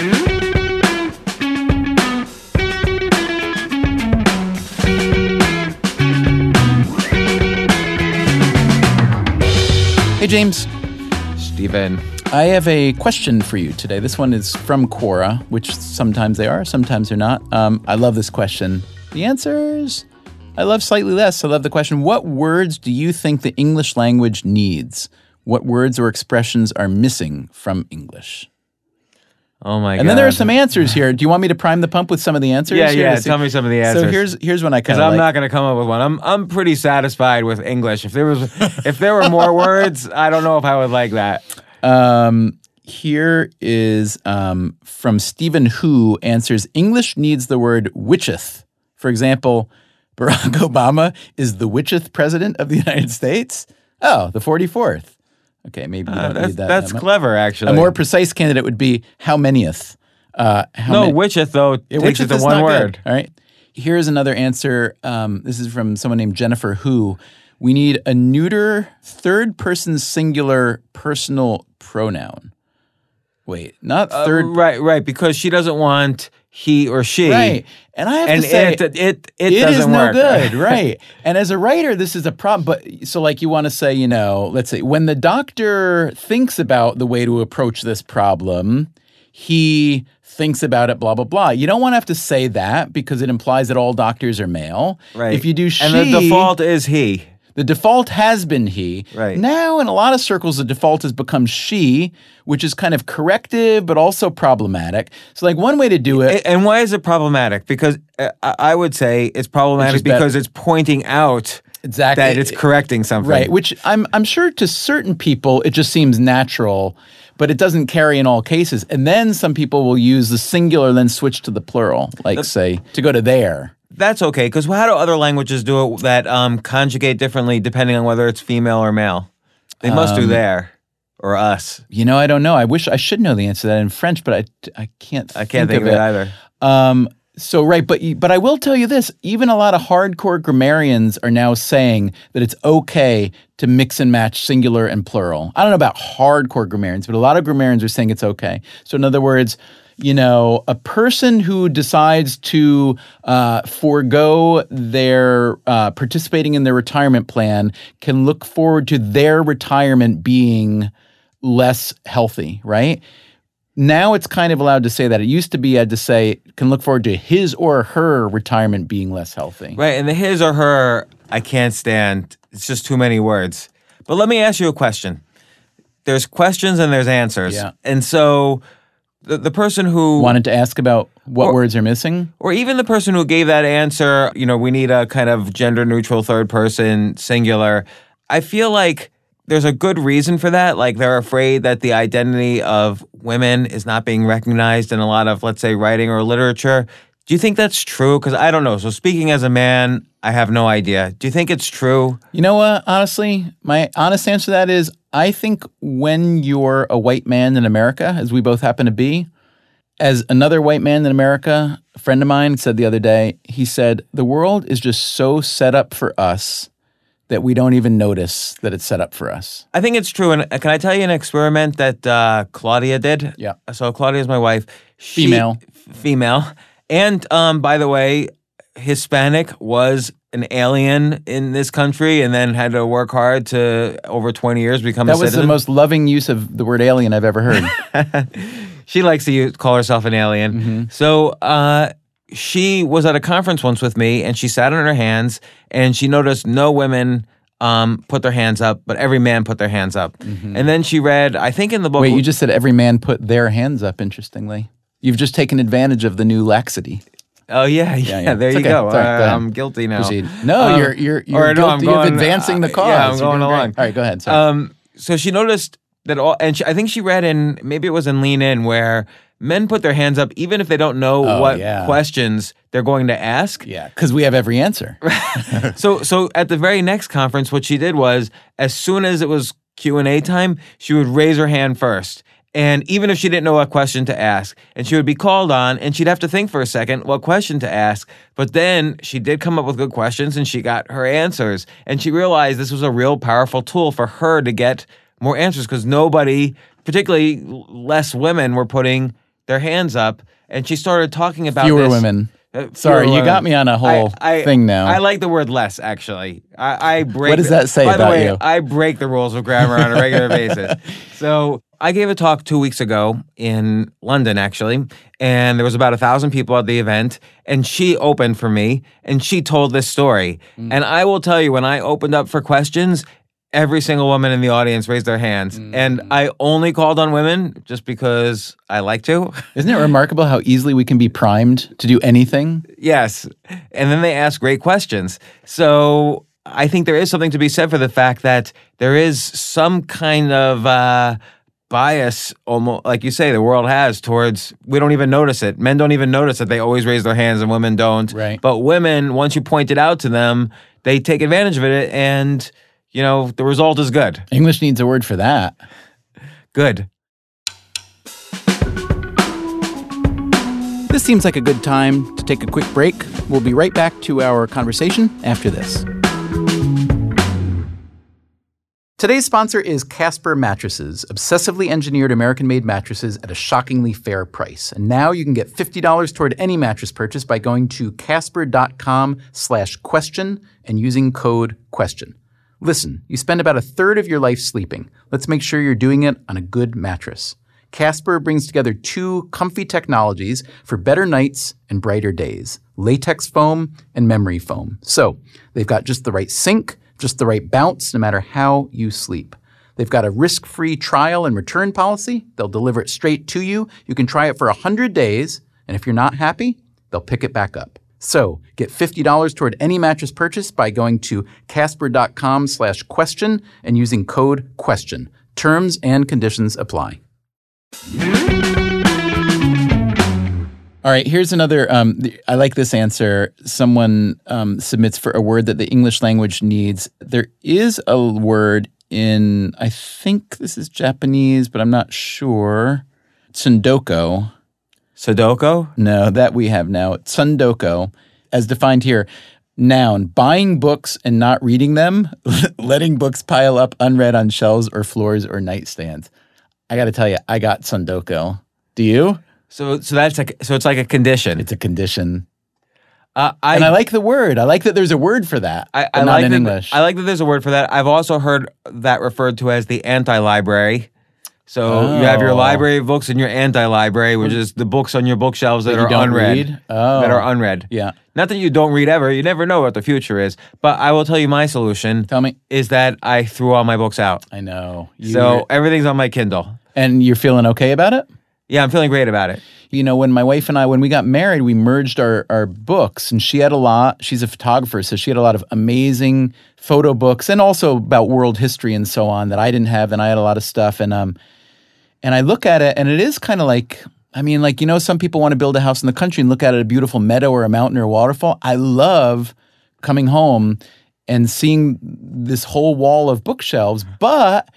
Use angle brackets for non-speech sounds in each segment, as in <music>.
Hey, James. Stephen. I have a question for you today. This one is from Quora, which sometimes they are, sometimes they're not. Um, I love this question. The answers I love slightly less. I love the question What words do you think the English language needs? What words or expressions are missing from English? Oh my god. And then there are some answers here. Do you want me to prime the pump with some of the answers? Yeah, yeah. Tell me some of the answers. So here's here's one I kind because of I'm like. not going to come up with one. I'm I'm pretty satisfied with English. If there was if there were more words, I don't know if I would like that. Um, here is um, from Stephen Who answers English needs the word witcheth. For example, Barack <laughs> Obama is the witcheth president of the United States. Oh, the 44th. Okay, maybe Uh, that's that. that's that clever, actually. A more precise candidate would be how manyeth. Uh, how no, many- witcheth though takes it to is one word. good. All right. Here's another answer. Um, this is from someone named Jennifer Who. We need a neuter third person singular personal pronoun. Wait, not Uh, third. right, right, because she doesn't want he or she. right. And I have And to say, it it it, it is doesn't no work. good, <laughs> right? And as a writer, this is a problem. But so, like, you want to say, you know, let's say when the doctor thinks about the way to approach this problem, he thinks about it, blah blah blah. You don't want to have to say that because it implies that all doctors are male. Right. If you do she, and the default is he. The default has been he. Right. Now, in a lot of circles, the default has become she, which is kind of corrective but also problematic. So, like, one way to do it. And why is it problematic? Because uh, I would say it's problematic just better- because it's pointing out Exactly. that it's correcting something. Right, which I'm I'm sure to certain people it just seems natural, but it doesn't carry in all cases. And then some people will use the singular, then switch to the plural, like say to go to there. That's okay, because how do other languages do it that um, conjugate differently depending on whether it's female or male? They must Um, do there or us. You know, I don't know. I wish I should know the answer to that in French, but I I can't. I can't think, of it either. Um, so right, but you- but I will tell you this: even a lot of hardcore grammarians are now saying that it's okay to mix and match singular and plural. I don't know about hardcore grammarians, but a lot of grammarians are saying it's okay. So in other words, you know, a person who decides to uh, forego their uh, participating in their retirement plan can look forward to their retirement being less healthy, right? Now it's kind of allowed to say that. It used to be I had to say can look forward to his or her retirement being less healthy. Right, and the his or her, I can't stand. It's just too many words. But let me ask you a question. There's questions and there's answers. Yeah. And so the, the person who Wanted to ask about what Or- words are missing? or even the person who gave that answer, you know, we need a kind of gender neutral third person singular. I feel like there's a good reason for that. Like they're afraid that the identity of women is not being recognized in a lot of, let's say, writing or literature. Do you think that's true? Because I don't know. So speaking as a man, I have no idea. Do you think it's true? You know what? Honestly, my honest answer to that is I think when you're a white man in America, as we both happen to be, as another white man in America, a friend of mine said the other day, he said, the world is just so set up for us that we don't even notice that it's set up for us. I think it's true. And uh, can I tell you an experiment that uh, Claudia did? Yeah. So Claudia is my wife. She- Female. f- female. And um, by the way, Hispanic was an alien in this country and then had to work hard to over 20 years become That a was the most loving use of the word alien I've ever heard. <laughs> she likes to use, call herself an alien. Mm-hmm. So uh, she was at a conference once with me, and she sat on her hands, and she noticed no women um, put their hands up, but every man put their hands up. And then she read, I think in the book. Mm-hmm. Wait, you just said every man put their hands up, interestingly. You've just taken advantage of the new laxity. Oh <laughs> yeah, yeah, yeah. there It's you okay. go. Sorry, Uh, go. I'm guilty now. Proceed. No, Um, you're you're you're or no, guilty going- of advancing the uh, cause. yeah, I'm going doing great. along. All right, go ahead. Um, so she noticed that all, and she, I think she read in maybe it was in Lean In where men put their hands up even if they don't know Oh, what yeah. questions they're going to ask. yeah, because we have every answer. <laughs> <laughs> So, so at the very next conference, what she did was, as soon as it was Q and A time, she would raise her hand first. And even if she didn't know what question to ask, and she would be called on, and she'd have to think for a second what question to ask. But then she did come up with good questions, and she got her answers. And she realized this was a real powerful tool for her to get more answers because nobody, particularly less women, were putting their hands up, and she started talking about Fewer this- women. Sorry, you got me on a whole I, I, thing now. I like the word less, actually. I, I break. What does that say By about the way, you? I break the rules of grammar on a regular <laughs> basis. So I gave a talk two weeks ago in London, actually, and there was about a thousand people at the event. And she opened for me, and she told this story. Mm. And I will tell you, when I opened up for questions. Every single woman in the audience raised their hands. Mm. And I only called on women just because I like to. Isn't it remarkable how easily we can be primed to do anything? Yes. And then they ask great questions. So I think there is something to be said for the fact that there is some kind of uh, bias, almost like you say, the world has towards we don't even notice it. Men don't even notice that they always raise their hands and women don't. Right. But women, once you point it out to them, they take advantage of it and, you know, the result is good. English needs a word for that. Good. This seems like a good time to take a quick break. We'll be right back to our conversation after this. Today's sponsor is Casper Mattresses, obsessively engineered American made mattresses at a shockingly fair price. And now you can get $50 toward any mattress purchase by going to casper.com slash question and using code question. Listen, you spend about a third of your life sleeping. Let's make sure you're doing it on a good mattress. Casper brings together two comfy technologies for better nights and brighter days latex foam and memory foam. So they've got just the right sink, just the right bounce, no matter how you sleep. They've got a risk free trial and return policy. They'll deliver it straight to you. You can try it for 100 days, and if you're not happy, they'll pick it back up. So get $50 toward any mattress purchase by going to casper.com slash question and using code question. Terms and conditions apply. All right, here's another. Um, I like this answer. Someone um, submits for a word that the English language needs. There is a word in, I think this is Japanese, but I'm not sure. Tsundoko. Sudoku? No, that we have now. Tsundoko, as defined here. Noun, buying books and not reading them, <laughs> letting books pile up unread on shelves or floors or nightstands. I got to tell you, I got Tsundoko. Do you? So, so that's like, so it's like a condition. It's a condition. Uh, I, and I like the word. I like that there's a word for that, I, I not like in that, English. I like that there's a word for that. I've also heard that referred to as the anti-library. So you have your Oh. library of books and your anti-library, which is the books on your bookshelves that, That you are don't unread. read? Oh. That are unread. yeah. Not that you don't read ever. You never know what the future is. But I will tell you my solution Tell me. is that I threw all my books out. I know. You- So everything's on my Kindle. and you're feeling okay about it? Yeah, I'm feeling great about it. you know, when my wife and I, when we got married, we merged our, our books, and she had a lot. She's a photographer, so she had a lot of amazing photo books, and also about world history and so on that I didn't have, and I had a lot of stuff. And um, and I look at it, and it is kind of like, I mean, like you know, some people want to build a house in the country and look at it, a beautiful meadow or a mountain or a waterfall. I love coming home and seeing this whole wall of bookshelves, but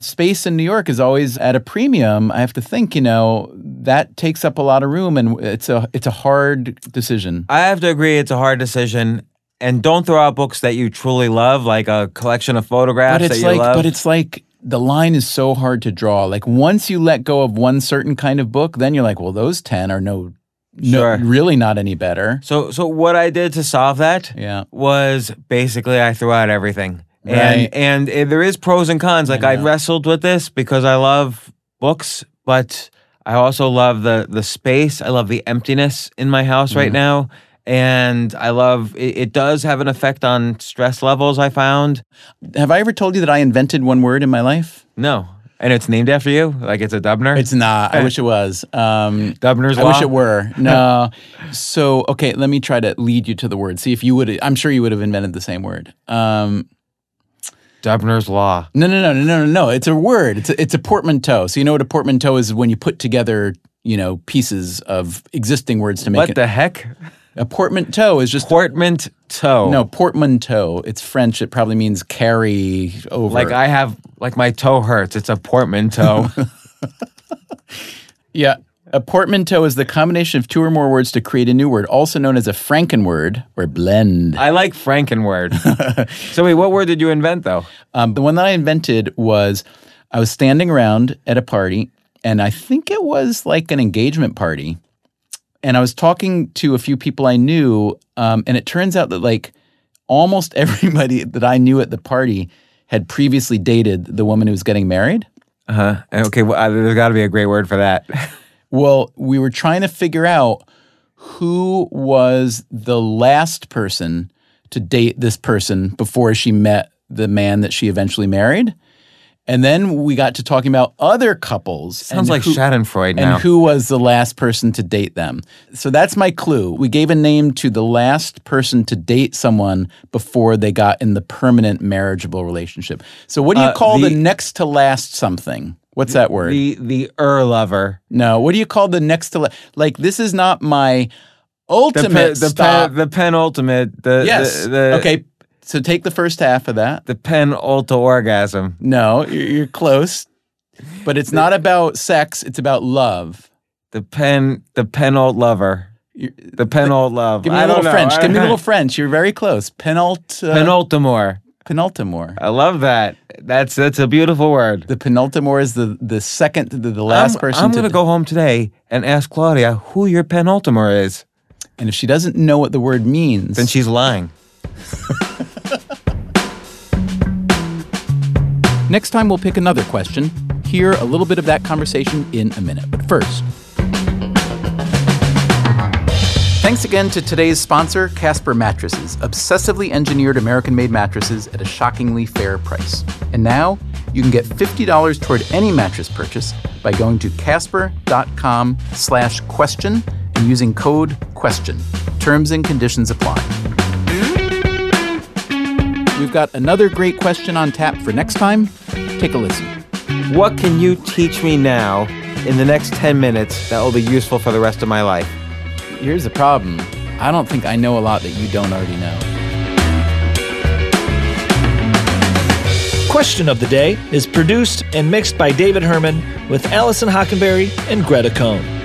space in New York is always at a premium. I have to think, you know, that takes up a lot of room and it's a it's a hard decision. I have to agree it's a hard decision. And don't throw out books that you truly love, like a collection of photographs But that it's you like love. but it's like the line is so hard to draw. Like once you let go of one certain kind of book, then you're like, well, those 10 are no no Sure. really not any better. So, so what I did to solve that Yeah. was basically I threw out everything, Right. and and it, there is pros and cons. Like I, wrestled with this because I love books, but I also love the the space. I love the emptiness in my house Mm-hmm. right now, and I love it, it. Does have an effect on stress levels. I found Have I ever told you that I invented one word in my life? no, and it's named after you. Like it's a Dubner. It's not. I wish it was. Um, Dubner's I law. wish it were. <laughs> No. so, okay, let me try to lead you to the word. See if you would. I'm sure you would have invented the same word. Um, Dubner's law. no, no, no, no, no, no, no. It's a word. It's a, it's a portmanteau. So you know what a portmanteau is when you put together, you know, pieces of existing words to make What it. the heck? A portmanteau is just Portmanteau. no portmanteau. It's French. It probably means carry over. Like I have, like my toe hurts. It's a portmanteau. <laughs> Yeah. A portmanteau is the combination of two or more words to create a new word, also known as a frankenword or blend. I like Frankenword. <laughs> so wait, what word did you invent though? Um, the one that I invented was I was standing around at a party and I think it was like an engagement party. And I was talking to a few people I knew, um, and it turns out that like almost <laughs> everybody that I knew at the party had previously dated the woman who was getting married. Uh huh. Okay, well, uh, there's got to be a great word for that. <laughs> Well, we were trying to figure out who was the last person to date this person before she met the man that she eventually married. And then we got to talking about other couples. Sounds like who, Schadenfreude now. and who was the last person to date them. So that's my clue. We gave a name to the last person to date someone before they got in the permanent marriageable relationship. So what do you Uh, call the, the- next to last something? What's that word? the the er lover. no, what do you call the next to la- like this is not my The, ultimate pe- the, stop. pe- the penultimate. The, yes. The, the, okay. So take the first half of that. The penultimate orgasm. No, you're, you're close. But it's not about sex, it's about love. The pen. The penult lover. You're- The penult love. Give me a little. French. Give me a little <laughs> French. You're very close. Penult uh, Penultimore. penultimore. I love that. That's that's a beautiful word. The penultimore is the the second the, the last I'm, person I'm gonna go home today and ask Claudia who your penultimore is. and if she doesn't know what the word means, Then she's lying. <laughs> Next time, we'll pick another question. Hear a little bit of that conversation in a minute. But first, thanks again to today's sponsor, Casper Mattresses, obsessively engineered American made mattresses at a shockingly fair price. And now you can get $50 toward any mattress purchase by going to casper.com slash question and using code question. Terms and conditions apply. We've got another great question on tap for next time. Take a listen. What can you teach me now in the next 10 minutes that will be useful for the rest of my life? Here's the problem I don't think I know a lot that you don't already know. Question of the Day is produced and mixed by David Herman with Allison Hockenberry and Greta Cohn.